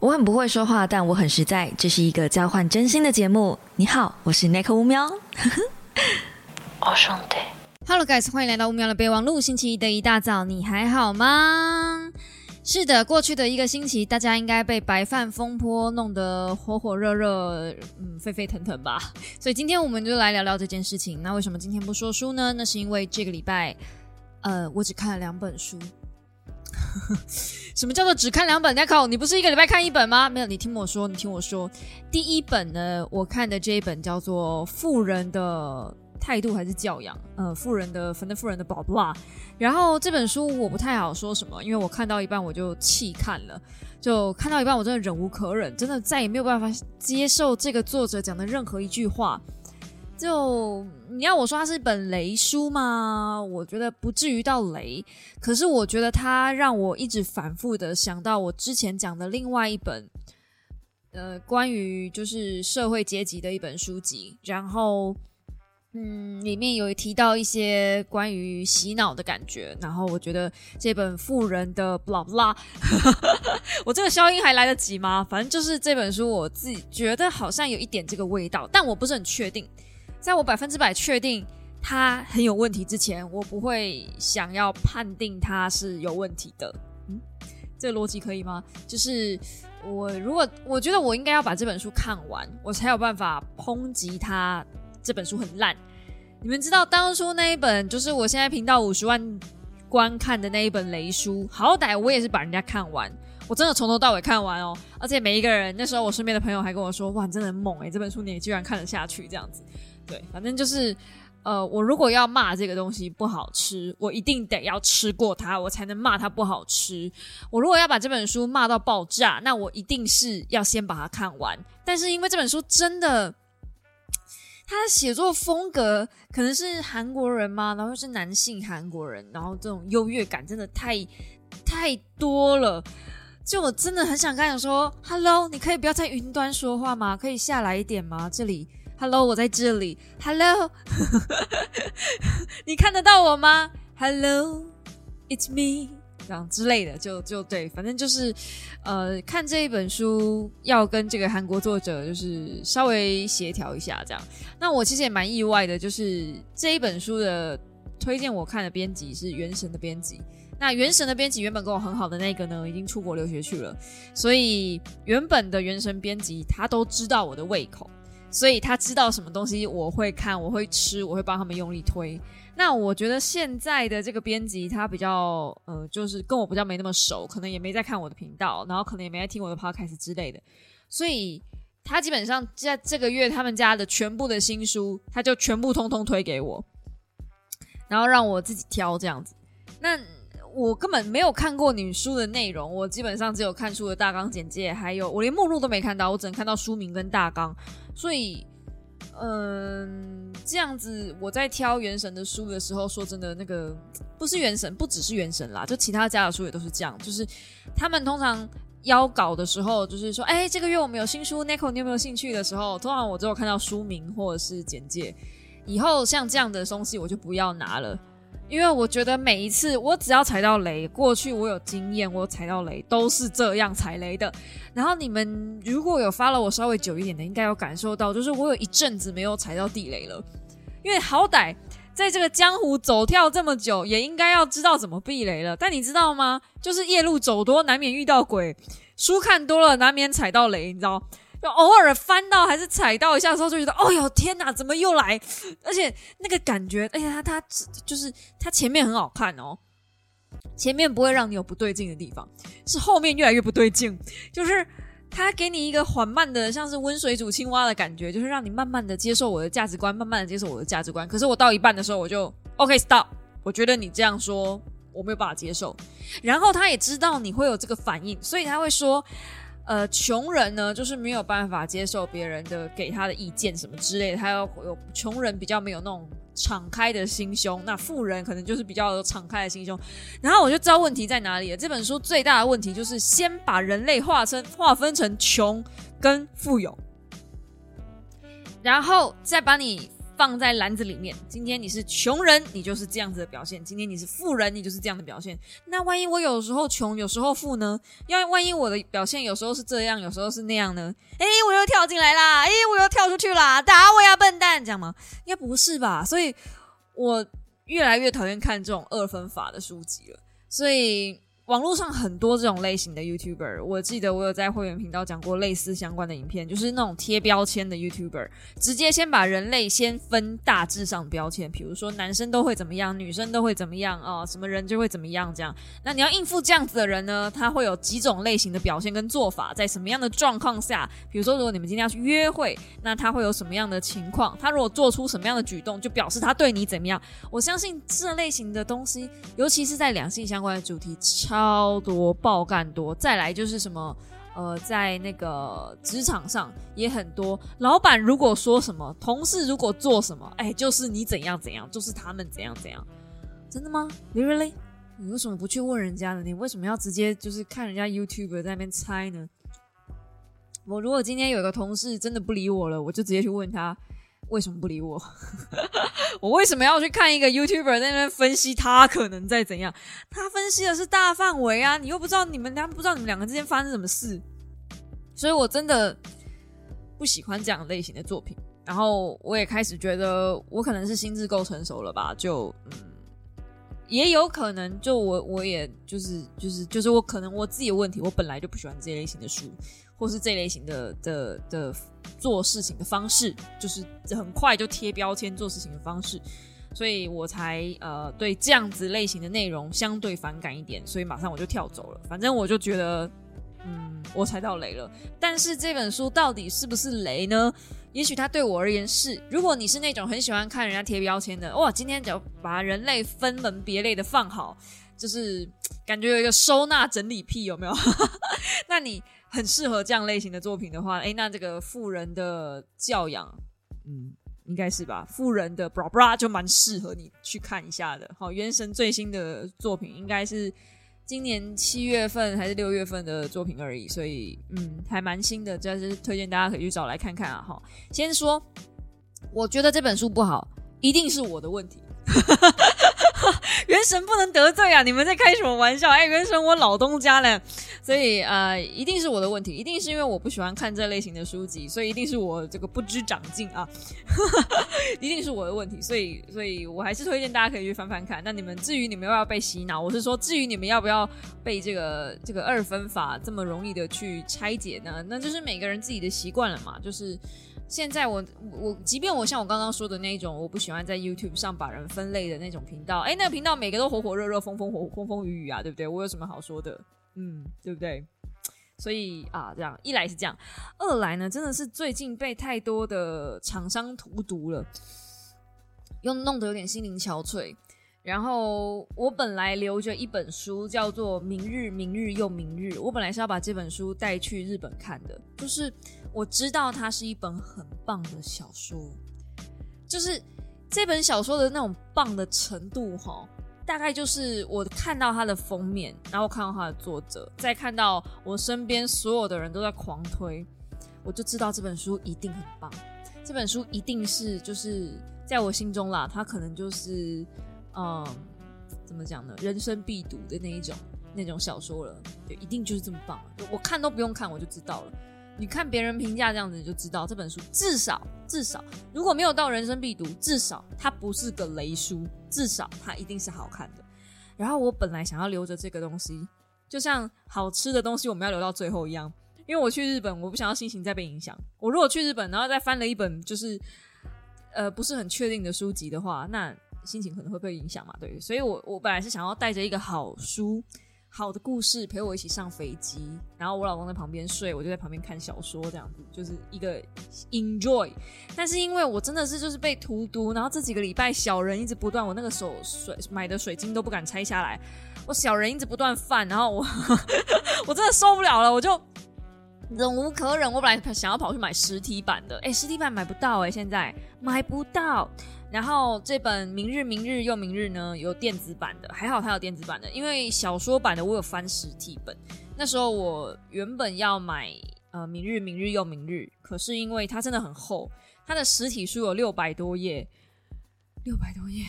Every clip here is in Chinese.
我很不会说话，但我很实在。这是一个交换真心的节目。你好，我是 Nick 乌喵。我，兄弟。Hello guys，欢迎来到乌喵的备忘录。星期一的一大早，你还好吗？是的，过去的一个星期，大家应该被白饭风波弄得火火热热，嗯，沸沸腾腾吧。所以今天我们就来聊聊这件事情。那为什么今天不说书呢？那是因为这个礼拜，呃，我只看了两本书。什么叫做只看两本 n i c o 你不是一个礼拜看一本吗？没有，你听我说，你听我说。第一本呢，我看的这一本叫做《富人的态度还是教养》，呃，富人的反正富人的宝宝。然后这本书我不太好说什么，因为我看到一半我就弃看了，就看到一半我真的忍无可忍，真的再也没有办法接受这个作者讲的任何一句话。就你要我说它是一本雷书吗？我觉得不至于到雷，可是我觉得它让我一直反复的想到我之前讲的另外一本，呃，关于就是社会阶级的一本书籍，然后嗯，里面有提到一些关于洗脑的感觉，然后我觉得这本富人的 blah blah，我这个消音还来得及吗？反正就是这本书我自己觉得好像有一点这个味道，但我不是很确定。在我百分之百确定他很有问题之前，我不会想要判定他是有问题的。嗯，这个逻辑可以吗？就是我如果我觉得我应该要把这本书看完，我才有办法抨击他这本书很烂。你们知道当初那一本就是我现在频道五十万观看的那一本雷书，好歹我也是把人家看完，我真的从头到尾看完哦。而且每一个人那时候我身边的朋友还跟我说：“哇，你真的很猛诶，这本书你居然看得下去这样子。”对，反正就是，呃，我如果要骂这个东西不好吃，我一定得要吃过它，我才能骂它不好吃。我如果要把这本书骂到爆炸，那我一定是要先把它看完。但是因为这本书真的，他的写作风格可能是韩国人嘛，然后又是男性韩国人，然后这种优越感真的太太多了，就我真的很想跟你说，Hello，你可以不要在云端说话吗？可以下来一点吗？这里。Hello，我在这里。Hello，你看得到我吗？Hello，it's me，这样之类的，就就对，反正就是，呃，看这一本书要跟这个韩国作者就是稍微协调一下，这样。那我其实也蛮意外的，就是这一本书的推荐我看的编辑是《原神》的编辑。那《原神》的编辑原本跟我很好的那个呢，已经出国留学去了，所以原本的《原神》编辑他都知道我的胃口。所以他知道什么东西我会看，我会吃，我会帮他们用力推。那我觉得现在的这个编辑他比较，呃，就是跟我比较没那么熟，可能也没在看我的频道，然后可能也没在听我的 podcast 之类的。所以他基本上在这个月他们家的全部的新书，他就全部通通推给我，然后让我自己挑这样子。那我根本没有看过你书的内容，我基本上只有看书的大纲简介，还有我连目录都没看到，我只能看到书名跟大纲。所以，嗯，这样子我在挑原神的书的时候，说真的，那个不是原神，不只是原神啦，就其他家的书也都是这样。就是他们通常邀稿的时候，就是说，哎，这个月我们有新书，Nico，你有没有兴趣的时候，通常我只有看到书名或者是简介。以后像这样的东西，我就不要拿了。因为我觉得每一次我只要踩到雷，过去我有经验，我踩到雷都是这样踩雷的。然后你们如果有发了我稍微久一点的，应该有感受到，就是我有一阵子没有踩到地雷了。因为好歹在这个江湖走跳这么久，也应该要知道怎么避雷了。但你知道吗？就是夜路走多，难免遇到鬼；书看多了，难免踩到雷，你知道。就偶尔翻到还是踩到一下的时候，就觉得哦哟天哪，怎么又来？而且那个感觉，而且他他就是他前面很好看哦，前面不会让你有不对劲的地方，是后面越来越不对劲。就是他给你一个缓慢的，像是温水煮青蛙的感觉，就是让你慢慢的接受我的价值观，慢慢的接受我的价值观。可是我到一半的时候，我就 OK stop，我觉得你这样说我没有办法接受。然后他也知道你会有这个反应，所以他会说。呃，穷人呢，就是没有办法接受别人的给他的意见什么之类的，他要有穷人比较没有那种敞开的心胸，那富人可能就是比较有敞开的心胸。然后我就知道问题在哪里了。这本书最大的问题就是先把人类划成划分成穷跟富有，然后再把你。放在篮子里面。今天你是穷人，你就是这样子的表现；今天你是富人，你就是这样的表现。那万一我有时候穷，有时候富呢？要万一我的表现有时候是这样，有时候是那样呢？诶，我又跳进来啦！诶，我又跳出去啦！打我呀，笨蛋！这样吗？应该不是吧？所以我越来越讨厌看这种二分法的书籍了。所以。网络上很多这种类型的 YouTuber，我记得我有在会员频道讲过类似相关的影片，就是那种贴标签的 YouTuber，直接先把人类先分大致上标签，比如说男生都会怎么样，女生都会怎么样啊，什么人就会怎么样这样。那你要应付这样子的人呢，他会有几种类型的表现跟做法，在什么样的状况下，比如说如果你们今天要去约会，那他会有什么样的情况？他如果做出什么样的举动，就表示他对你怎么样？我相信这类型的东西，尤其是在两性相关的主题，超。超多爆干多，再来就是什么，呃，在那个职场上也很多。老板如果说什么，同事如果做什么，哎，就是你怎样怎样，就是他们怎样怎样。真的吗？Really？你为什么不去问人家呢？你为什么要直接就是看人家 YouTube 在那边猜呢？我如果今天有个同事真的不理我了，我就直接去问他。为什么不理我？我为什么要去看一个 YouTuber 在那边分析他可能在怎样？他分析的是大范围啊，你又不知道你们，他不知道你们两个之间发生什么事，所以我真的不喜欢这样类型的作品。然后我也开始觉得，我可能是心智够成熟了吧？就嗯，也有可能，就我我也就是就是就是我可能我自己有问题，我本来就不喜欢这些类型的书。或是这类型的的的做事情的方式，就是很快就贴标签做事情的方式，所以我才呃对这样子类型的内容相对反感一点，所以马上我就跳走了。反正我就觉得，嗯，我踩到雷了。但是这本书到底是不是雷呢？也许它对我而言是。如果你是那种很喜欢看人家贴标签的，哇，今天只要把人类分门别类的放好，就是感觉有一个收纳整理癖，有没有？那你。很适合这样类型的作品的话，哎，那这个富人的教养，嗯，应该是吧？富人的 bra bra 就蛮适合你去看一下的。好，原神最新的作品应该是今年七月份还是六月份的作品而已，所以嗯，还蛮新的，就是推荐大家可以去找来看看啊。哈，先说，我觉得这本书不好，一定是我的问题。元神不能得罪啊！你们在开什么玩笑？哎，元神我老东家了，所以呃，一定是我的问题，一定是因为我不喜欢看这类型的书籍，所以一定是我这个不知长进啊，一定是我的问题，所以，所以我还是推荐大家可以去翻翻看。那你们至于你们要不要被洗脑，我是说，至于你们要不要被这个这个二分法这么容易的去拆解呢？那就是每个人自己的习惯了嘛，就是。现在我我即便我像我刚刚说的那种，我不喜欢在 YouTube 上把人分类的那种频道，哎，那个频道每个都火火热热、风风火风风雨雨啊，对不对？我有什么好说的？嗯，对不对？所以啊，这样一来是这样，二来呢，真的是最近被太多的厂商荼毒了，又弄得有点心灵憔悴。然后我本来留着一本书，叫做《明日，明日又明日》。我本来是要把这本书带去日本看的，就是我知道它是一本很棒的小说，就是这本小说的那种棒的程度，哈，大概就是我看到它的封面，然后看到它的作者，再看到我身边所有的人都在狂推，我就知道这本书一定很棒。这本书一定是就是在我心中啦，它可能就是。嗯，怎么讲呢？人生必读的那一种那种小说了，就一定就是这么棒。我看都不用看，我就知道了。你看别人评价这样子，你就知道这本书至少至少，如果没有到人生必读，至少它不是个雷书，至少它一定是好看的。然后我本来想要留着这个东西，就像好吃的东西我们要留到最后一样，因为我去日本，我不想要心情再被影响。我如果去日本，然后再翻了一本就是呃不是很确定的书籍的话，那。心情可能会被影响嘛？对，所以我我本来是想要带着一个好书、好的故事陪我一起上飞机，然后我老公在旁边睡，我就在旁边看小说，这样子就是一个 enjoy。但是因为我真的是就是被荼毒，然后这几个礼拜小人一直不断，我那个手水买的水晶都不敢拆下来，我小人一直不断犯，然后我 我真的受不了了，我就忍无可忍，我本来想要跑去买实体版的，哎，实体版买不到哎，现在买不到。然后这本《明日，明日又明日》呢，有电子版的，还好它有电子版的，因为小说版的我有翻实体本。那时候我原本要买呃《明日，明日又明日》，可是因为它真的很厚，它的实体书有六百多页，六百多页，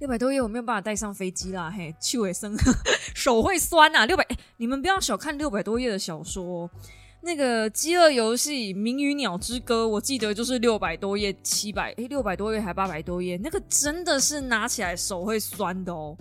六百多页，我没有办法带上飞机啦，嘿，去尾生 手会酸呐。六百，你们不要小看六百多页的小说，那个《饥饿游戏》《鸣与鸟之歌》，我记得就是六百多页，七百，诶，六百多页还八百多页，那个真的是拿起来手会酸的哦。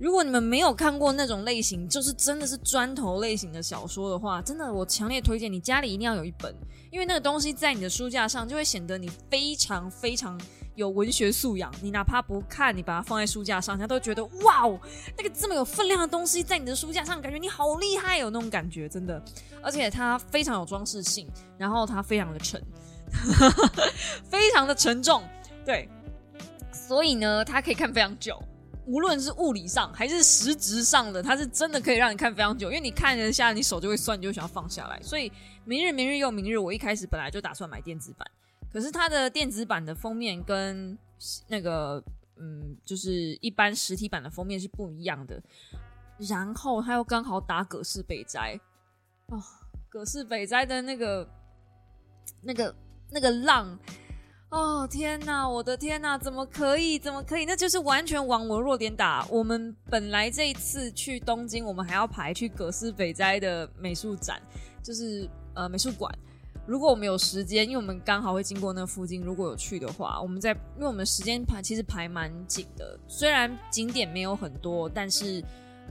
如果你们没有看过那种类型，就是真的是砖头类型的小说的话，真的我强烈推荐你家里一定要有一本，因为那个东西在你的书架上就会显得你非常非常有文学素养。你哪怕不看，你把它放在书架上，人家都觉得哇哦，那个这么有分量的东西在你的书架上，感觉你好厉害哦，那种感觉真的。而且它非常有装饰性，然后它非常的沉，非常的沉重，对，所以呢，它可以看非常久。无论是物理上还是实质上的，它是真的可以让你看非常久，因为你看一下，你手就会酸，你就想要放下来。所以明日明日又明日，我一开始本来就打算买电子版，可是它的电子版的封面跟那个嗯，就是一般实体版的封面是不一样的。然后他又刚好打葛饰北斋哦，葛饰北斋的那个 那个那个浪。哦天哪，我的天哪，怎么可以？怎么可以？那就是完全往我弱点打。我们本来这一次去东京，我们还要排去葛饰北斋的美术展，就是呃美术馆。如果我们有时间，因为我们刚好会经过那附近，如果有去的话，我们在因为我们时间排其实排蛮紧的。虽然景点没有很多，但是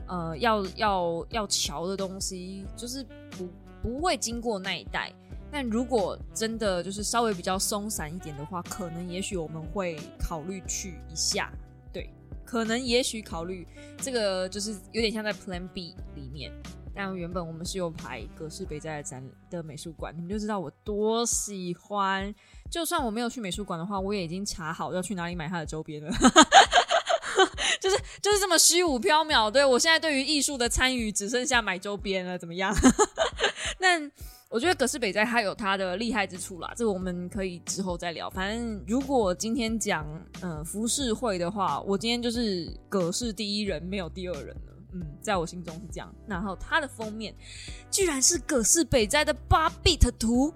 呃要要要瞧的东西就是不不会经过那一带。但如果真的就是稍微比较松散一点的话，可能也许我们会考虑去一下，对，可能也许考虑这个就是有点像在 Plan B 里面。但原本我们是有排葛饰北斋的展的美术馆，你们就知道我多喜欢。就算我没有去美术馆的话，我也已经查好要去哪里买它的周边了，就是就是这么虚无缥缈。对我现在对于艺术的参与只剩下买周边了，怎么样？那。我觉得葛饰北斋它有它的厉害之处啦，这个我们可以之后再聊。反正如果今天讲嗯浮世绘的话，我今天就是葛饰第一人，没有第二人了。嗯，在我心中是这样。然后它的封面居然是葛饰北斋的八 bit 图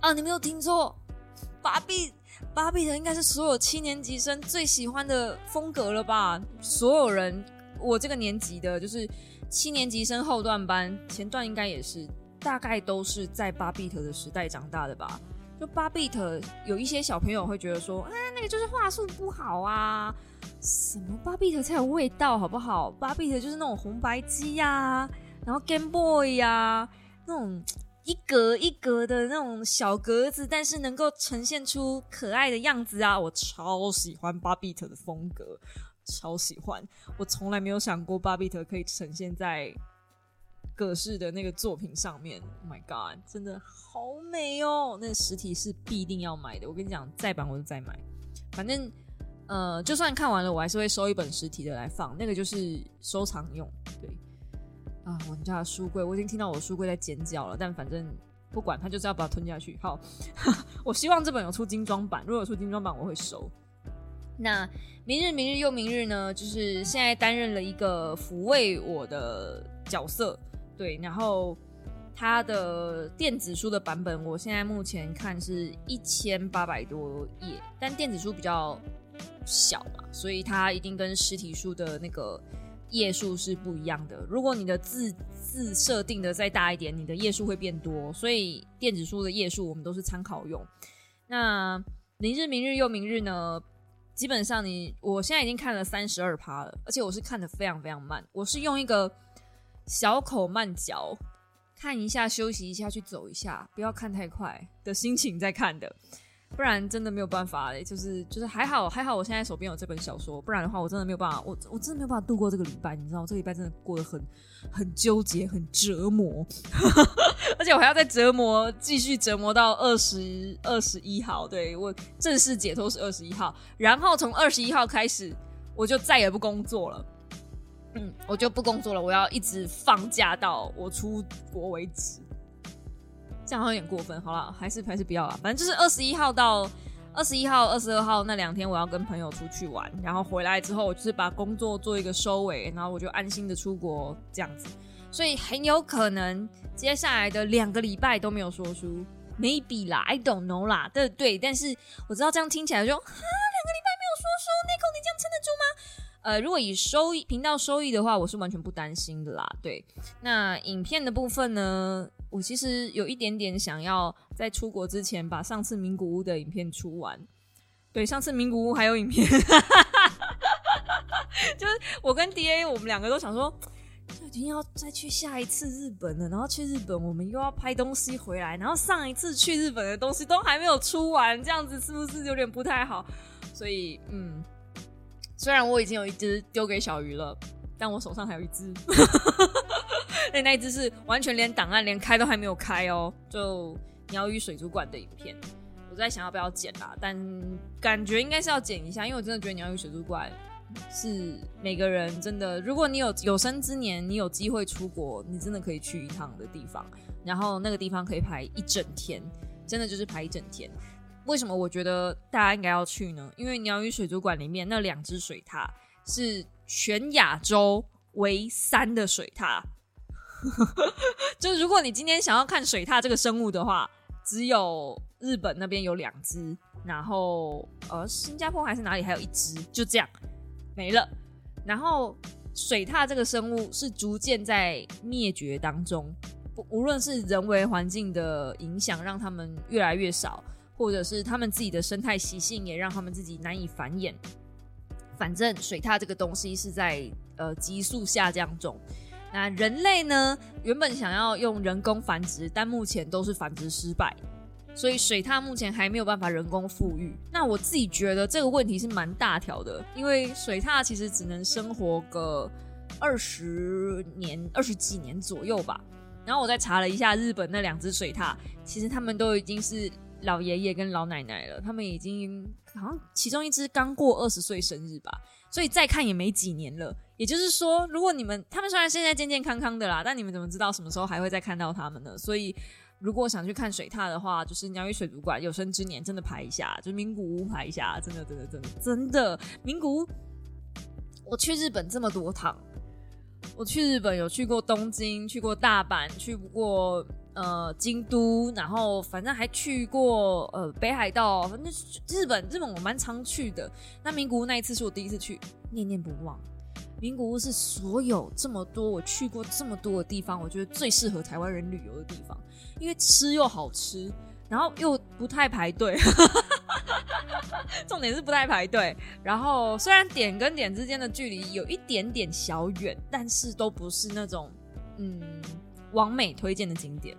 啊！你没有听错，八 bit 八 bit 应该是所有七年级生最喜欢的风格了吧？所有人，我这个年级的就是七年级生后段班，前段应该也是。大概都是在八 bit 的时代长大的吧。就八 bit 有一些小朋友会觉得说，啊，那个就是画术不好啊，什么八 bit 才有味道，好不好？八 bit 就是那种红白机呀，然后 Game Boy 呀，那种一格一格的那种小格子，但是能够呈现出可爱的样子啊，我超喜欢八 bit 的风格，超喜欢。我从来没有想过巴比特可以呈现在。葛饰的那个作品上面，My God，真的好美哦！那实体是必定要买的。我跟你讲，再版我就再买。反正，呃，就算看完了，我还是会收一本实体的来放。那个就是收藏用。对，啊，我们家的书柜，我已经听到我的书柜在尖叫了。但反正不管，他就是要把它吞下去。好，我希望这本有出精装版。如果有出精装版，我会收。那明日，明日又明日呢？就是现在担任了一个抚慰我的角色。对，然后它的电子书的版本，我现在目前看是一千八百多页，但电子书比较小嘛，所以它一定跟实体书的那个页数是不一样的。如果你的字字设定的再大一点，你的页数会变多，所以电子书的页数我们都是参考用。那明日明日又明日呢？基本上你我现在已经看了三十二趴了，而且我是看的非常非常慢，我是用一个。小口慢嚼，看一下，休息一下，去走一下，不要看太快的心情在看的，不然真的没有办法嘞。就是就是还好还好，我现在手边有这本小说，不然的话我真的没有办法，我我真的没有办法度过这个礼拜。你知道，这个礼拜真的过得很很纠结，很折磨，而且我还要再折磨，继续折磨到二十二十一号。对我正式解脱是二十一号，然后从二十一号开始，我就再也不工作了。嗯，我就不工作了，我要一直放假到我出国为止。这样好像有点过分，好了，还是还是不要了。反正就是二十一号到二十一号、二十二号那两天，我要跟朋友出去玩，然后回来之后，我就是把工作做一个收尾，然后我就安心的出国这样子。所以很有可能接下来的两个礼拜都没有说书，maybe 啦，I don't know 啦，对对。但是我知道这样听起来就哈。个礼拜没有说说 n i c o 你这样撑得住吗？呃，如果以收益频道收益的话，我是完全不担心的啦。对，那影片的部分呢，我其实有一点点想要在出国之前把上次名古屋的影片出完。对，上次名古屋还有影片，就是我跟 DA 我们两个都想说。就已经要再去下一次日本了，然后去日本我们又要拍东西回来，然后上一次去日本的东西都还没有出完，这样子是不是有点不太好？所以，嗯，虽然我已经有一只丢给小鱼了，但我手上还有一只，那那一只是完全连档案连开都还没有开哦，就鸟语水族馆的影片，我在想要不要剪啦，但感觉应该是要剪一下，因为我真的觉得鸟语水族馆。是每个人真的，如果你有有生之年，你有机会出国，你真的可以去一趟的地方。然后那个地方可以排一整天，真的就是排一整天。为什么我觉得大家应该要去呢？因为鸟语水族馆里面那两只水獭是全亚洲唯三的水獭。就如果你今天想要看水獭这个生物的话，只有日本那边有两只，然后呃新加坡还是哪里还有一只，就这样。没了，然后水獭这个生物是逐渐在灭绝当中，不无论是人为环境的影响让它们越来越少，或者是他们自己的生态习性也让他们自己难以繁衍。反正水獭这个东西是在呃急速下降中。那人类呢，原本想要用人工繁殖，但目前都是繁殖失败。所以水獭目前还没有办法人工复育。那我自己觉得这个问题是蛮大条的，因为水獭其实只能生活个二十年、二十几年左右吧。然后我再查了一下日本那两只水獭，其实他们都已经是老爷爷跟老奶奶了，他们已经好像其中一只刚过二十岁生日吧。所以再看也没几年了。也就是说，如果你们他们虽然现在健健康康的啦，但你们怎么知道什么时候还会再看到他们呢？所以。如果想去看水獭的话，就是鸟语水族馆有生之年真的排一下，就名古屋排一下，真的真的真的真的名古屋。我去日本这么多趟，我去日本有去过东京，去过大阪，去过呃京都，然后反正还去过呃北海道，反正日本日本我蛮常去的。那名古屋那一次是我第一次去，念念不忘。名古屋是所有这么多我去过这么多的地方，我觉得最适合台湾人旅游的地方，因为吃又好吃，然后又不太排队，重点是不太排队。然后虽然点跟点之间的距离有一点点小远，但是都不是那种嗯王美推荐的景点。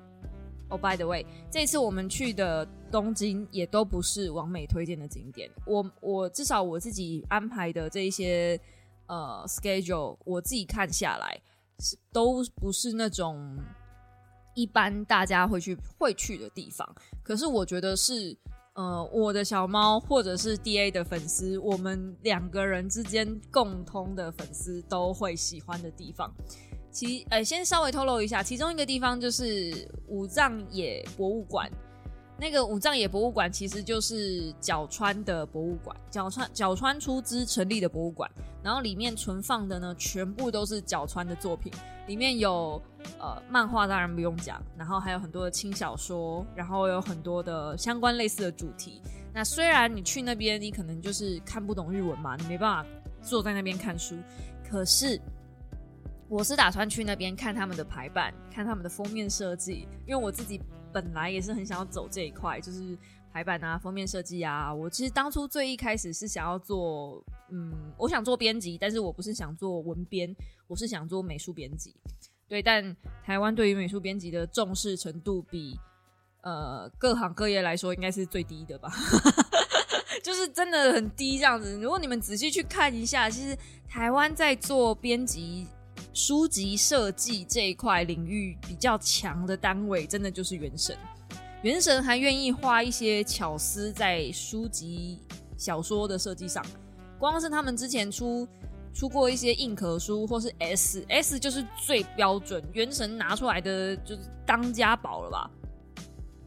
Oh by the way，这次我们去的东京也都不是王美推荐的景点。我我至少我自己安排的这一些。呃，schedule 我自己看下来是都不是那种一般大家会去会去的地方。可是我觉得是呃，我的小猫或者是 DA 的粉丝，我们两个人之间共通的粉丝都会喜欢的地方。其呃，先稍微透露一下，其中一个地方就是武藏野博物馆。那个武藏野博物馆其实就是角川的博物馆，角川角川出资成立的博物馆，然后里面存放的呢全部都是角川的作品，里面有呃漫画当然不用讲，然后还有很多的轻小说，然后有很多的相关类似的主题。那虽然你去那边你可能就是看不懂日文嘛，你没办法坐在那边看书，可是我是打算去那边看他们的排版，看他们的封面设计，因为我自己。本来也是很想要走这一块，就是排版啊、封面设计啊。我其实当初最一开始是想要做，嗯，我想做编辑，但是我不是想做文编，我是想做美术编辑。对，但台湾对于美术编辑的重视程度比呃各行各业来说应该是最低的吧，就是真的很低这样子。如果你们仔细去看一下，其实台湾在做编辑。书籍设计这一块领域比较强的单位，真的就是原神。原神还愿意花一些巧思在书籍小说的设计上。光是他们之前出出过一些硬壳书，或是 S S 就是最标准，原神拿出来的就是当家宝了吧？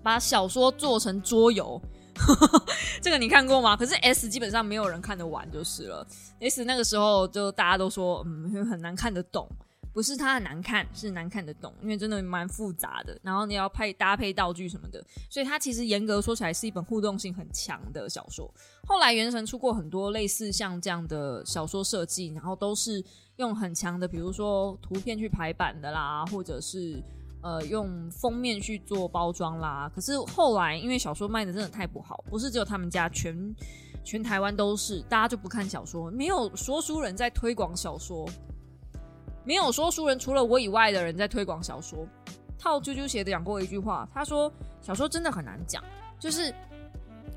把小说做成桌游，这个你看过吗？可是 S 基本上没有人看得完就是了。S 那个时候就大家都说，嗯，很难看得懂。不是它很难看，是难看得懂，因为真的蛮复杂的。然后你要配搭配道具什么的，所以它其实严格说起来是一本互动性很强的小说。后来原神出过很多类似像这样的小说设计，然后都是用很强的，比如说图片去排版的啦，或者是呃用封面去做包装啦。可是后来因为小说卖的真的太不好，不是只有他们家，全全台湾都是，大家就不看小说，没有说书人在推广小说。没有说书人，除了我以外的人在推广小说。套啾啾写的讲过一句话，他说：“小说真的很难讲，就是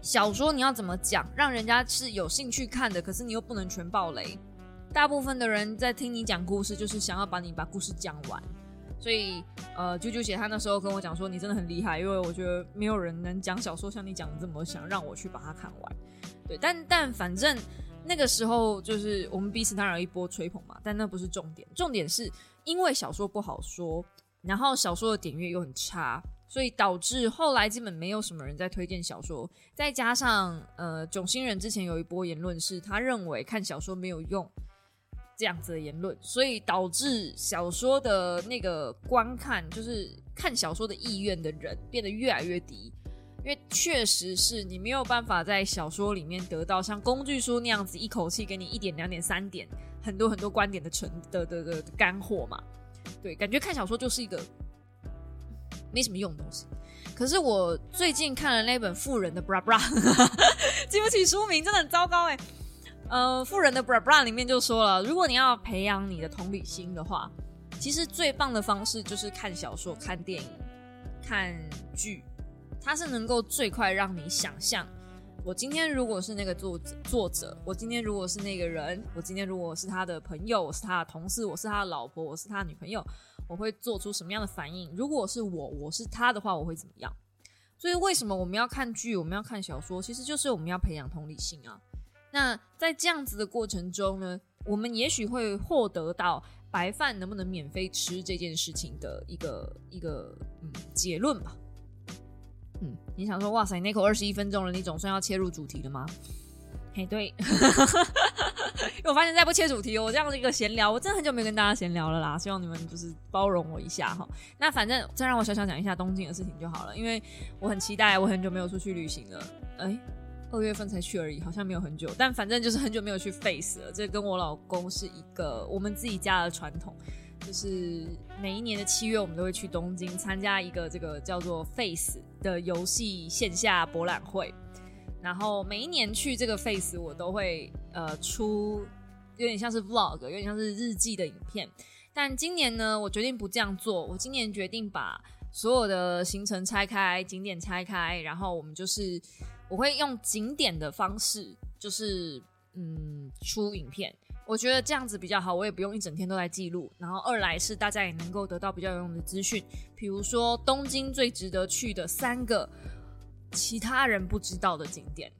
小说你要怎么讲，让人家是有兴趣看的，可是你又不能全爆雷。大部分的人在听你讲故事，就是想要把你把故事讲完。所以，呃，啾啾姐她那时候跟我讲说，你真的很厉害，因为我觉得没有人能讲小说像你讲的这么想让我去把它看完。对，但但反正。”那个时候就是我们彼此当然有一波吹捧嘛，但那不是重点，重点是因为小说不好说，然后小说的点阅又很差，所以导致后来基本没有什么人在推荐小说。再加上呃，囧星人之前有一波言论是他认为看小说没有用这样子的言论，所以导致小说的那个观看，就是看小说的意愿的人变得越来越低。因为确实是你没有办法在小说里面得到像工具书那样子一口气给你一点、两点、三点很多很多观点的成的的的干货嘛？对，感觉看小说就是一个没什么用的东西。可是我最近看了那本《富人的 bra bra》，记不起书名，真的很糟糕哎。呃，《富人的 bra bra》里面就说了，如果你要培养你的同理心的话，其实最棒的方式就是看小说、看电影、看剧。它是能够最快让你想象，我今天如果是那个作者，作者，我今天如果是那个人，我今天如果是他的朋友，我是他的同事，我是他的老婆，我是他的女朋友，我会做出什么样的反应？如果是我，我是他的话，我会怎么样？所以为什么我们要看剧，我们要看小说？其实就是我们要培养同理心啊。那在这样子的过程中呢，我们也许会获得到白饭能不能免费吃这件事情的一个一个嗯结论吧。嗯，你想说哇塞，那口二十一分钟了，你总算要切入主题了吗？嘿，对，因为我发现再不切主题，我这样的一个闲聊，我真的很久没跟大家闲聊了啦。希望你们就是包容我一下哈。那反正再让我小小讲一下东京的事情就好了，因为我很期待，我很久没有出去旅行了。哎，二月份才去而已，好像没有很久，但反正就是很久没有去 face 了。这跟我老公是一个我们自己家的传统。就是每一年的七月，我们都会去东京参加一个这个叫做 Face 的游戏线下博览会。然后每一年去这个 Face，我都会呃出有点像是 Vlog，有点像是日记的影片。但今年呢，我决定不这样做。我今年决定把所有的行程拆开，景点拆开，然后我们就是我会用景点的方式，就是嗯出影片。我觉得这样子比较好，我也不用一整天都在记录。然后二来是大家也能够得到比较有用的资讯，比如说东京最值得去的三个其他人不知道的景点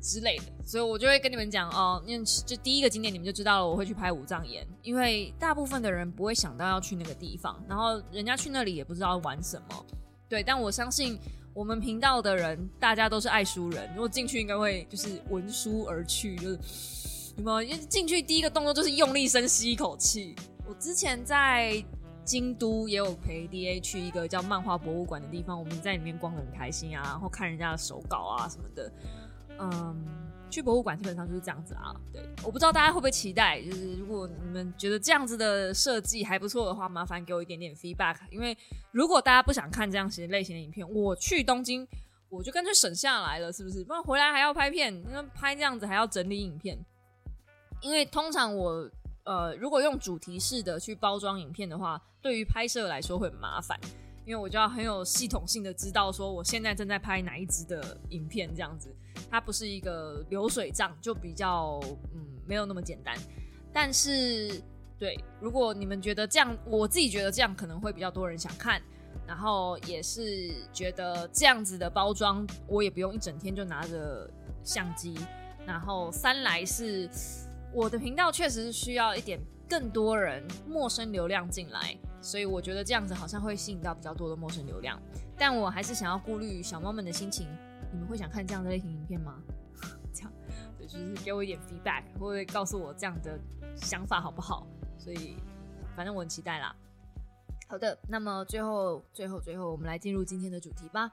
之类的。所以我就会跟你们讲哦，因为就第一个景点你们就知道了，我会去拍五藏岩，因为大部分的人不会想到要去那个地方，然后人家去那里也不知道玩什么。对，但我相信我们频道的人大家都是爱书人，如果进去应该会就是闻书而去，就是。因为进去第一个动作就是用力深吸一口气。我之前在京都也有陪 D A 去一个叫漫画博物馆的地方，我们在里面逛的很开心啊，然后看人家的手稿啊什么的。嗯，去博物馆基本上就是这样子啊。对，我不知道大家会不会期待，就是如果你们觉得这样子的设计还不错的话，麻烦给我一点点 feedback。因为如果大家不想看这样型类型的影片，我去东京我就干脆省下来了，是不是？不然回来还要拍片，那拍这样子还要整理影片。因为通常我呃，如果用主题式的去包装影片的话，对于拍摄来说会很麻烦，因为我就要很有系统性的知道说我现在正在拍哪一支的影片，这样子，它不是一个流水账，就比较嗯没有那么简单。但是对，如果你们觉得这样，我自己觉得这样可能会比较多人想看，然后也是觉得这样子的包装，我也不用一整天就拿着相机，然后三来是。我的频道确实是需要一点更多人陌生流量进来，所以我觉得这样子好像会吸引到比较多的陌生流量。但我还是想要顾虑小猫们的心情，你们会想看这样的类型影片吗？这样，对，就是给我一点 feedback，会告诉我这样的想法好不好？所以反正我很期待啦。好的，那么最后最后最后，我们来进入今天的主题吧。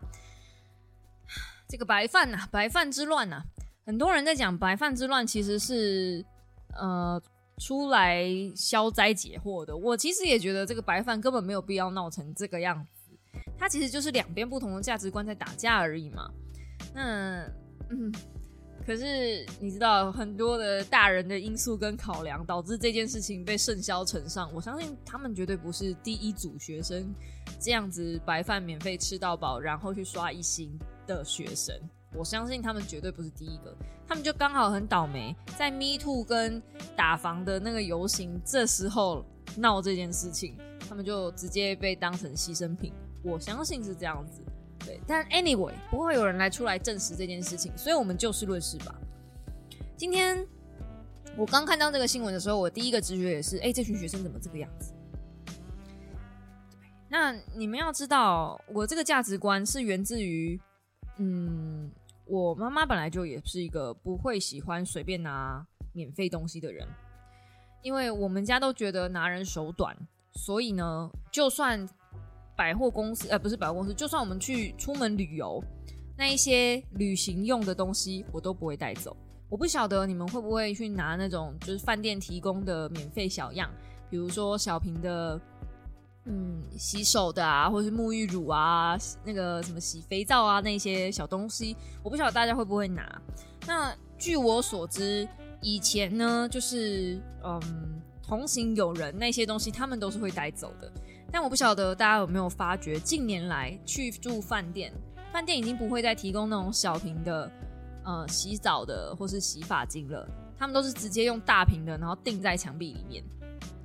这个白饭呐，白饭之乱呐，很多人在讲白饭之乱，其实是呃出来消灾解惑的。我其实也觉得这个白饭根本没有必要闹成这个样子，它其实就是两边不同的价值观在打架而已嘛。那嗯。可是你知道很多的大人的因素跟考量，导致这件事情被甚嚣尘上。我相信他们绝对不是第一组学生这样子白饭免费吃到饱，然后去刷一星的学生。我相信他们绝对不是第一个，他们就刚好很倒霉，在 Me Too 跟打房的那个游行这时候闹这件事情，他们就直接被当成牺牲品。我相信是这样子。对，但 anyway 不会有人来出来证实这件事情，所以我们就事论事吧。今天我刚看到这个新闻的时候，我第一个直觉也是，哎，这群学生怎么这个样子？那你们要知道，我这个价值观是源自于，嗯，我妈妈本来就也是一个不会喜欢随便拿免费东西的人，因为我们家都觉得拿人手短，所以呢，就算。百货公司，呃，不是百货公司，就算我们去出门旅游，那一些旅行用的东西我都不会带走。我不晓得你们会不会去拿那种就是饭店提供的免费小样，比如说小瓶的，嗯，洗手的啊，或是沐浴乳啊，那个什么洗肥皂啊，那些小东西，我不晓得大家会不会拿。那据我所知，以前呢，就是嗯，同行友人那些东西，他们都是会带走的。但我不晓得大家有没有发觉，近年来去住饭店，饭店已经不会再提供那种小瓶的，呃，洗澡的或是洗发精了，他们都是直接用大瓶的，然后钉在墙壁里面，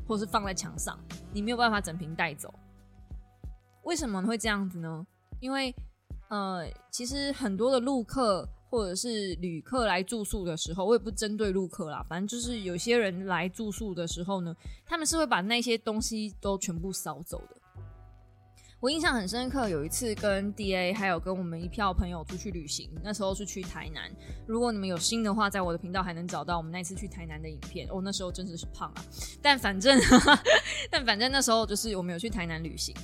或是放在墙上，你没有办法整瓶带走。为什么会这样子呢？因为，呃，其实很多的路客。或者是旅客来住宿的时候，我也不针对陆客啦，反正就是有些人来住宿的时候呢，他们是会把那些东西都全部扫走的。我印象很深刻，有一次跟 D A 还有跟我们一票朋友出去旅行，那时候是去台南。如果你们有心的话，在我的频道还能找到我们那次去台南的影片。哦，那时候真的是胖啊，但反正但反正那时候就是我们有去台南旅行，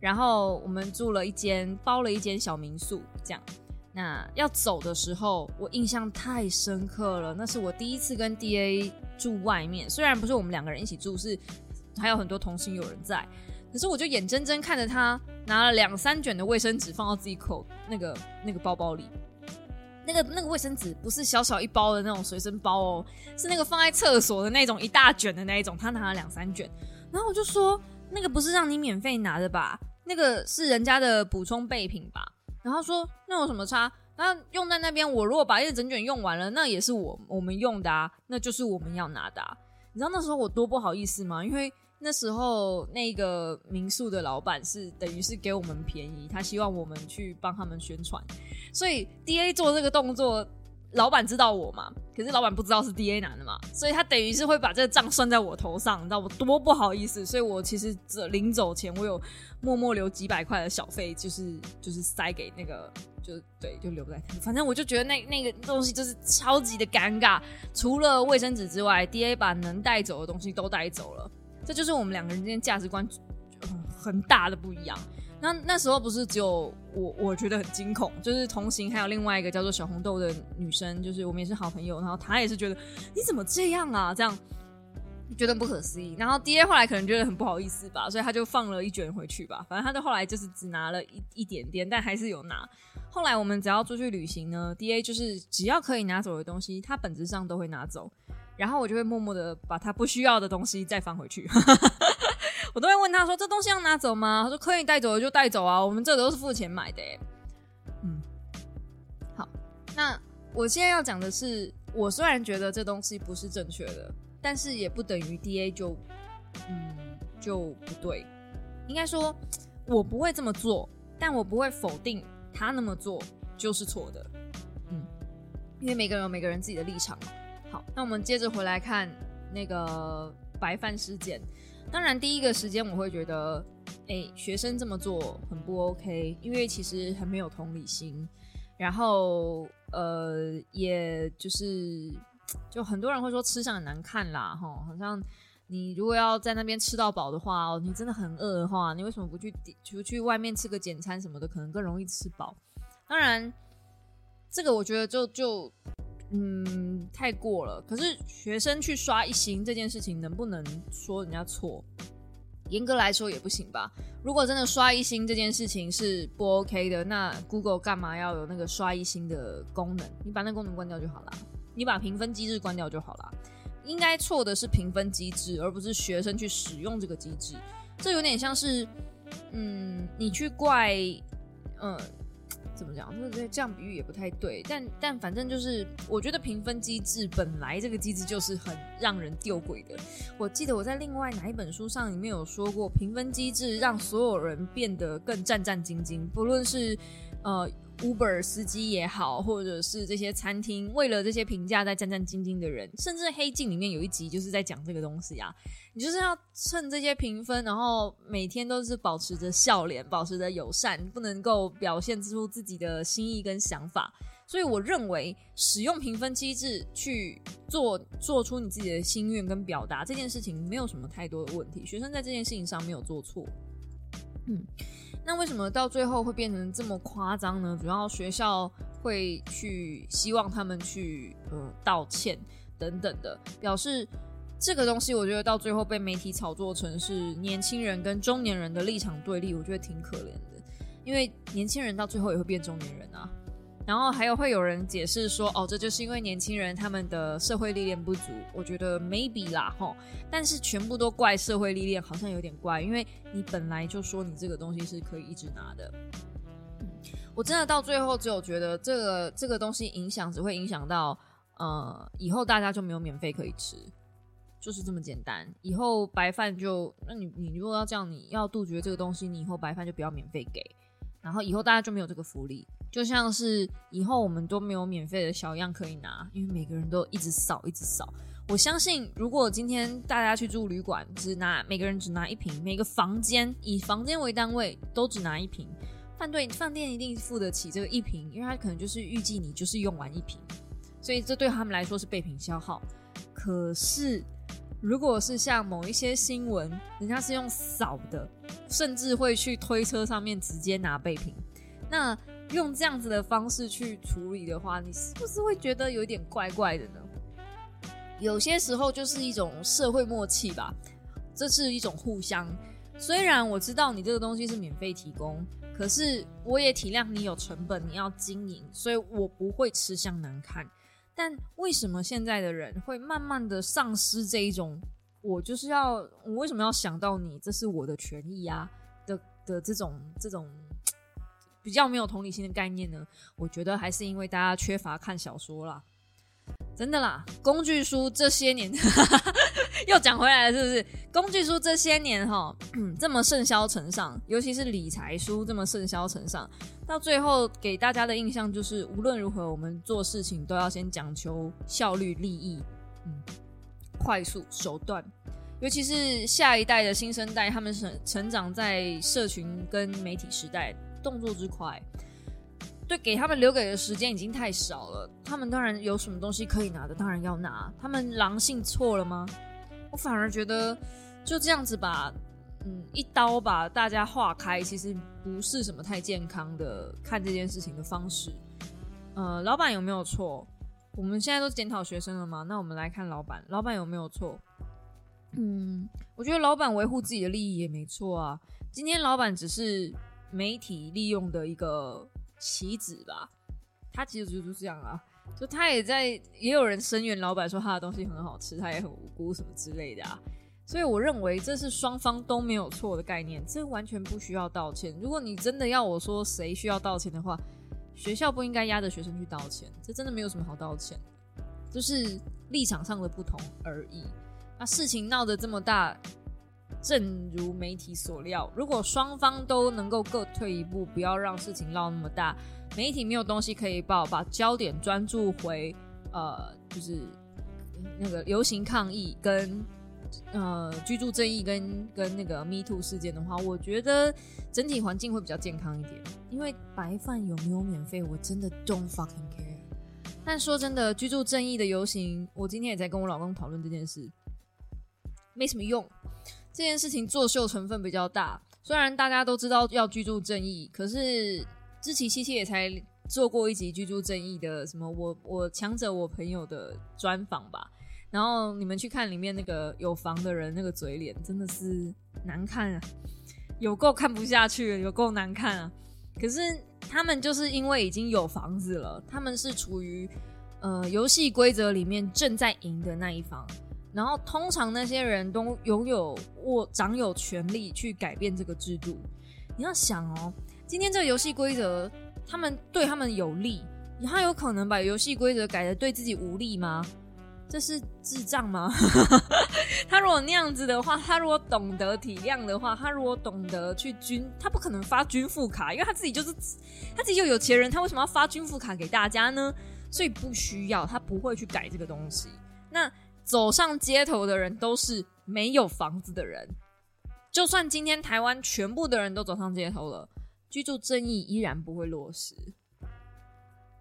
然后我们住了一间包了一间小民宿，这样。那要走的时候，我印象太深刻了。那是我第一次跟 D A 住外面，虽然不是我们两个人一起住，是还有很多同行有人在。可是我就眼睁睁看着他拿了两三卷的卫生纸放到自己口那个那个包包里。那个那个卫生纸不是小小一包的那种随身包哦，是那个放在厕所的那种一大卷的那一种。他拿了两三卷，然后我就说：“那个不是让你免费拿的吧？那个是人家的补充备品吧？”然后说那有什么差？那用在那边，我如果把一整卷用完了，那也是我我们用的啊，那就是我们要拿的。你知道那时候我多不好意思吗？因为那时候那个民宿的老板是等于是给我们便宜，他希望我们去帮他们宣传，所以 D A 做这个动作。老板知道我嘛？可是老板不知道是 D A 男的嘛，所以他等于是会把这个账算在我头上，你知道我多不好意思。所以我其实这临走前，我有默默留几百块的小费，就是就是塞给那个，就对，就留在。反正我就觉得那那个东西就是超级的尴尬。除了卫生纸之外，D A 把能带走的东西都带走了，这就是我们两个人之间价值观很大的不一样。那那时候不是只有我，我觉得很惊恐，就是同行还有另外一个叫做小红豆的女生，就是我们也是好朋友，然后她也是觉得你怎么这样啊，这样觉得不可思议。然后 D A 后来可能觉得很不好意思吧，所以他就放了一卷回去吧。反正他就后来就是只拿了一一点点，但还是有拿。后来我们只要出去旅行呢，D A 就是只要可以拿走的东西，他本质上都会拿走，然后我就会默默的把他不需要的东西再放回去。我都会问他说：“这东西要拿走吗？”他说：“可以带走的就带走啊，我们这都是付钱买的。”嗯，好，那我现在要讲的是，我虽然觉得这东西不是正确的，但是也不等于 D A 就嗯就不对。应该说，我不会这么做，但我不会否定他那么做就是错的。嗯，因为每个人有每个人自己的立场。好，那我们接着回来看那个白饭事件。当然，第一个时间我会觉得，哎，学生这么做很不 OK，因为其实很没有同理心。然后，呃，也就是，就很多人会说吃相很难看啦，哈，好像你如果要在那边吃到饱的话，你真的很饿的话，你为什么不去出去外面吃个简餐什么的，可能更容易吃饱？当然，这个我觉得就就嗯太过了。可是学生去刷一星这件事情，能不能说人家错？严格来说也不行吧。如果真的刷一星这件事情是不 OK 的，那 Google 干嘛要有那个刷一星的功能？你把那功能关掉就好了，你把评分机制关掉就好了。应该错的是评分机制，而不是学生去使用这个机制。这有点像是，嗯，你去怪，嗯。怎么讲？就是这样比喻也不太对，但但反正就是，我觉得评分机制本来这个机制就是很让人丢鬼的。我记得我在另外哪一本书上里面有说过，评分机制让所有人变得更战战兢兢，不论是呃。Uber 司机也好，或者是这些餐厅，为了这些评价在战战兢兢的人，甚至《黑镜》里面有一集就是在讲这个东西啊。你就是要趁这些评分，然后每天都是保持着笑脸，保持着友善，不能够表现出自己的心意跟想法。所以我认为，使用评分机制去做做出你自己的心愿跟表达这件事情，没有什么太多的问题。学生在这件事情上没有做错，嗯。那为什么到最后会变成这么夸张呢？主要学校会去希望他们去呃道歉等等的，表示这个东西，我觉得到最后被媒体炒作成是年轻人跟中年人的立场对立，我觉得挺可怜的，因为年轻人到最后也会变中年人啊。然后还有会有人解释说，哦，这就是因为年轻人他们的社会历练不足。我觉得 maybe 啦，吼，但是全部都怪社会历练，好像有点怪，因为你本来就说你这个东西是可以一直拿的。我真的到最后只有觉得这个这个东西影响只会影响到，呃，以后大家就没有免费可以吃，就是这么简单。以后白饭就，那你你如果要这样，你要杜绝这个东西，你以后白饭就不要免费给。然后以后大家就没有这个福利，就像是以后我们都没有免费的小样可以拿，因为每个人都一直扫，一直扫。我相信，如果今天大家去住旅馆，只拿每个人只拿一瓶，每个房间以房间为单位都只拿一瓶，饭店饭店一定付得起这个一瓶，因为他可能就是预计你就是用完一瓶，所以这对他们来说是备品消耗。可是。如果是像某一些新闻，人家是用扫的，甚至会去推车上面直接拿备品，那用这样子的方式去处理的话，你是不是会觉得有点怪怪的呢？有些时候就是一种社会默契吧，这是一种互相。虽然我知道你这个东西是免费提供，可是我也体谅你有成本，你要经营，所以我不会吃相难看。但为什么现在的人会慢慢的丧失这一种，我就是要，我为什么要想到你，这是我的权益啊的的这种这种比较没有同理心的概念呢？我觉得还是因为大家缺乏看小说啦。真的啦，工具书这些年 又讲回来了，是不是？工具书这些年哈，这么盛销尘上，尤其是理财书这么盛销尘上，到最后给大家的印象就是，无论如何，我们做事情都要先讲求效率、利益，嗯，快速手段。尤其是下一代的新生代，他们成成长在社群跟媒体时代，动作之快。对，给他们留给的时间已经太少了。他们当然有什么东西可以拿的，当然要拿。他们狼性错了吗？我反而觉得就这样子把，嗯，一刀把大家划开，其实不是什么太健康的看这件事情的方式。呃，老板有没有错？我们现在都检讨学生了吗？那我们来看老板，老板有没有错？嗯，我觉得老板维护自己的利益也没错啊。今天老板只是媒体利用的一个。棋子吧，他其实就是这样啊，就他也在，也有人声援老板说他的东西很好吃，他也很无辜什么之类的啊，所以我认为这是双方都没有错的概念，这完全不需要道歉。如果你真的要我说谁需要道歉的话，学校不应该压着学生去道歉，这真的没有什么好道歉，就是立场上的不同而已。那事情闹得这么大。正如媒体所料，如果双方都能够各退一步，不要让事情闹那么大，媒体没有东西可以报，把焦点专注回呃，就是那个游行抗议跟呃居住正义跟跟那个 Me Too 事件的话，我觉得整体环境会比较健康一点。因为白饭有没有免费，我真的 don't fucking care。但说真的，居住正义的游行，我今天也在跟我老公讨论这件事。没什么用。这件事情作秀成分比较大。虽然大家都知道要居住正义，可是知其七七也才做过一集居住正义的什么我我强者我朋友的专访吧。然后你们去看里面那个有房的人那个嘴脸，真的是难看啊，有够看不下去，有够难看啊。可是他们就是因为已经有房子了，他们是处于呃游戏规则里面正在赢的那一方。然后通常那些人都拥有握掌有权利去改变这个制度。你要想哦，今天这个游戏规则他们对他们有利，他有可能把游戏规则改的对自己无利吗？这是智障吗？他如果那样子的话，他如果懂得体谅的话，他如果懂得去军，他不可能发军富卡，因为他自己就是他自己就有钱人，他为什么要发军富卡给大家呢？所以不需要，他不会去改这个东西。那。走上街头的人都是没有房子的人，就算今天台湾全部的人都走上街头了，居住正义依然不会落实，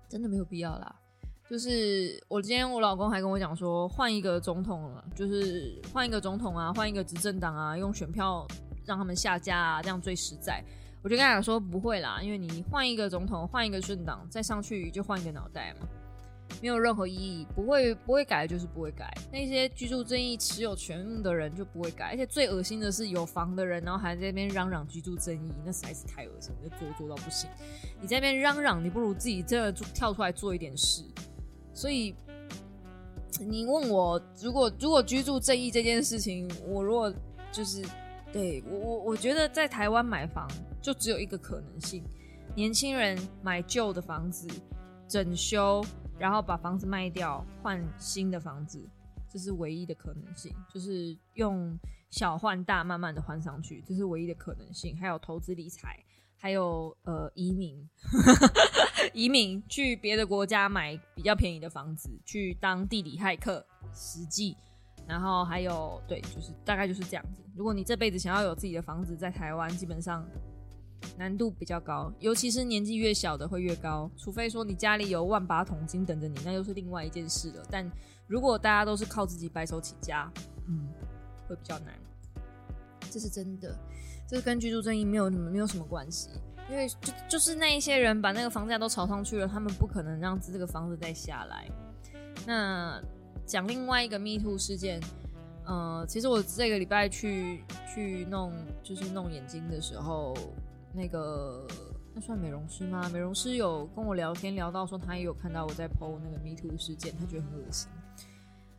真的没有必要啦。就是我今天我老公还跟我讲说，换一个总统了，就是换一个总统啊，换一个执政党啊，用选票让他们下架啊，这样最实在。我就跟他讲说不会啦，因为你换一个总统，换一个政党，再上去就换一个脑袋嘛。没有任何意义，不会不会改就是不会改。那些居住正义持有权的人就不会改，而且最恶心的是有房的人，然后还在那边嚷嚷居住正义，那实在是太恶心，了，做做到不行。你在那边嚷嚷，你不如自己真的就跳出来做一点事。所以你问我，如果如果居住正义这件事情，我如果就是对我我我觉得在台湾买房就只有一个可能性：年轻人买旧的房子整修。然后把房子卖掉，换新的房子，这是唯一的可能性。就是用小换大，慢慢的换上去，这是唯一的可能性。还有投资理财，还有呃移民，移民去别的国家买比较便宜的房子，去当地理骇客，实际。然后还有对，就是大概就是这样子。如果你这辈子想要有自己的房子，在台湾基本上。难度比较高，尤其是年纪越小的会越高，除非说你家里有万把桶金等着你，那又是另外一件事了。但如果大家都是靠自己白手起家，嗯，会比较难。这是真的，这是跟居住正义没有没有什么关系，因为就就是那一些人把那个房价都炒上去了，他们不可能让这个房子再下来。那讲另外一个 Me Too 事件，呃，其实我这个礼拜去去弄就是弄眼睛的时候。那个那算美容师吗？美容师有跟我聊天，聊到说他也有看到我在 PO 那个 Me Too 事件，他觉得很恶心。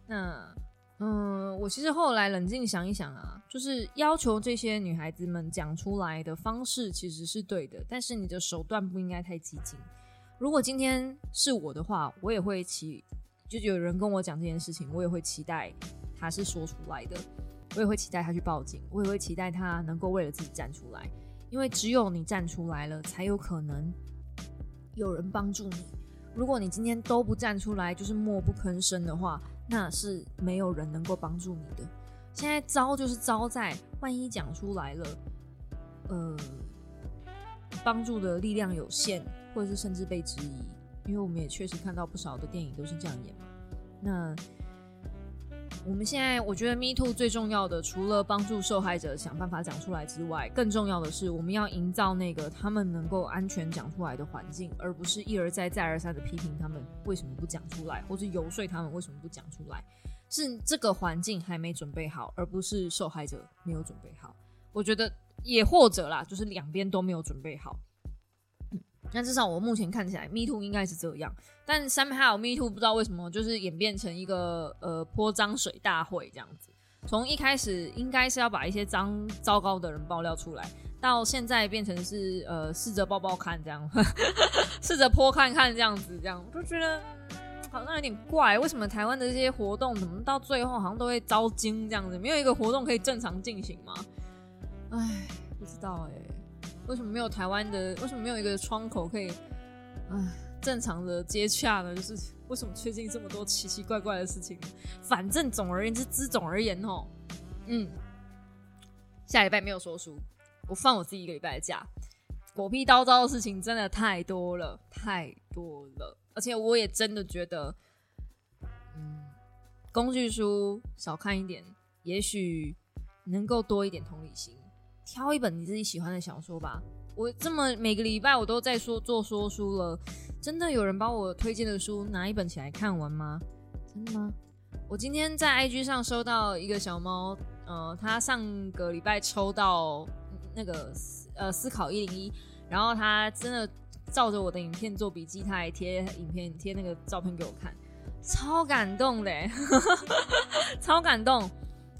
那嗯，我其实后来冷静想一想啊，就是要求这些女孩子们讲出来的方式其实是对的，但是你的手段不应该太激进。如果今天是我的话，我也会期，就有人跟我讲这件事情，我也会期待他是说出来的，我也会期待他去报警，我也会期待他能够为了自己站出来。因为只有你站出来了，才有可能有人帮助你。如果你今天都不站出来，就是默不吭声的话，那是没有人能够帮助你的。现在招就是招在，万一讲出来了，呃，帮助的力量有限，或者是甚至被质疑。因为我们也确实看到不少的电影都是这样演嘛。那。我们现在，我觉得 Me Too 最重要的，除了帮助受害者想办法讲出来之外，更重要的是，我们要营造那个他们能够安全讲出来的环境，而不是一而再、再而三的批评他们为什么不讲出来，或是游说他们为什么不讲出来。是这个环境还没准备好，而不是受害者没有准备好。我觉得也或者啦，就是两边都没有准备好。那至少我目前看起来，Me Too 应该是这样，但 somehow Me Too 不知道为什么就是演变成一个呃泼脏水大会这样子。从一开始应该是要把一些脏糟糕的人爆料出来，到现在变成是呃试着抱抱看这样，试着泼看看这样子，这样我就觉得好像有点怪。为什么台湾的这些活动怎么到最后好像都会遭惊这样子？没有一个活动可以正常进行吗？唉，不知道哎。为什么没有台湾的？为什么没有一个窗口可以，唉，正常的接洽呢？就是为什么最近这么多奇奇怪怪的事情？反正总而言之，之总而言哦，嗯，下礼拜没有说书，我放我自己一个礼拜的假。狗屁叨叨的事情真的太多了，太多了，而且我也真的觉得，嗯，工具书少看一点，也许能够多一点同理心，挑一本你自己喜欢的小说吧。我这么每个礼拜我都在说做说书了，真的有人帮我推荐的书拿一本起来看完吗？真的吗？我今天在 IG 上收到一个小猫，呃，他上个礼拜抽到那个呃思考一零一，然后他真的照着我的影片做笔记，他还贴影片贴那个照片给我看，超感动嘞，超感动。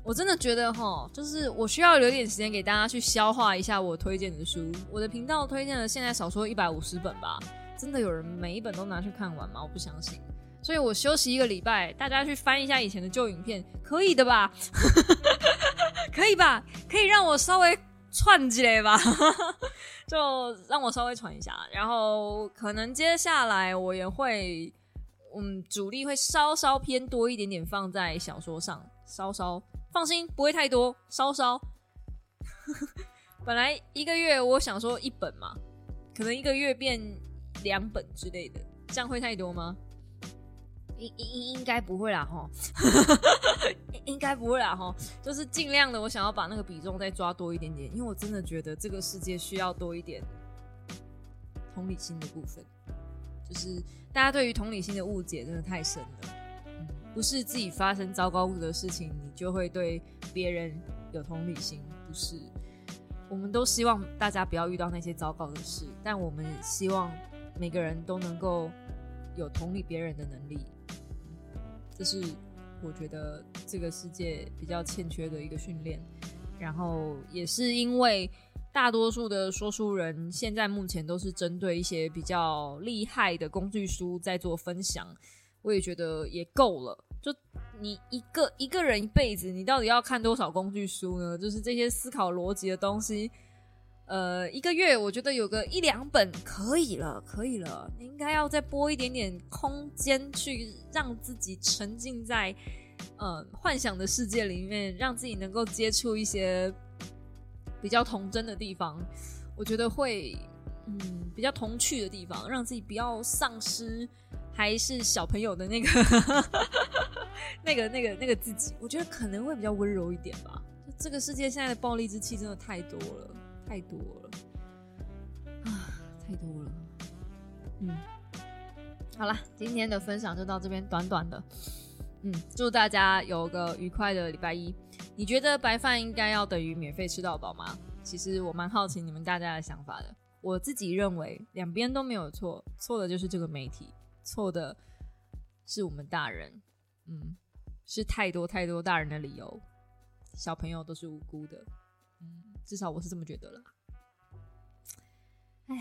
我真的觉得哈，就是我需要留点时间给大家去消化一下我推荐的书。我的频道推荐了现在少说一百五十本吧，真的有人每一本都拿去看完吗？我不相信。所以我休息一个礼拜，大家去翻一下以前的旧影片，可以的吧？可以吧？可以让我稍微串起来吧？就让我稍微喘一下，然后可能接下来我也会，嗯，主力会稍稍偏多一点点放在小说上，稍稍。放心，不会太多，稍稍。本来一个月我想说一本嘛，可能一个月变两本之类的，这样会太多吗？应应应该不会啦，哈，应该不会啦，哈，就是尽量的，我想要把那个比重再抓多一点点，因为我真的觉得这个世界需要多一点同理心的部分，就是大家对于同理心的误解真的太深了。不是自己发生糟糕的事情，你就会对别人有同理心。不是，我们都希望大家不要遇到那些糟糕的事，但我们希望每个人都能够有同理别人的能力。这是我觉得这个世界比较欠缺的一个训练。然后也是因为大多数的说书人现在目前都是针对一些比较厉害的工具书在做分享。我也觉得也够了。就你一个一个人一辈子，你到底要看多少工具书呢？就是这些思考逻辑的东西，呃，一个月我觉得有个一两本可以了，可以了。你应该要再拨一点点空间，去让自己沉浸在呃幻想的世界里面，让自己能够接触一些比较童真的地方。我觉得会嗯比较童趣的地方，让自己不要丧失。还是小朋友的那个、那个、那个、那个自己，我觉得可能会比较温柔一点吧。这个世界现在的暴力之气真的太多了，太多了啊，太多了。嗯，好了，今天的分享就到这边，短短的。嗯，祝大家有个愉快的礼拜一。你觉得白饭应该要等于免费吃到饱吗？其实我蛮好奇你们大家的想法的。我自己认为两边都没有错，错的就是这个媒体。错的是我们大人，嗯，是太多太多大人的理由，小朋友都是无辜的，嗯，至少我是这么觉得了。哎，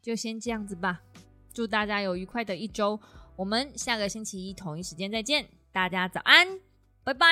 就先这样子吧，祝大家有愉快的一周，我们下个星期一同一时间再见，大家早安，拜拜。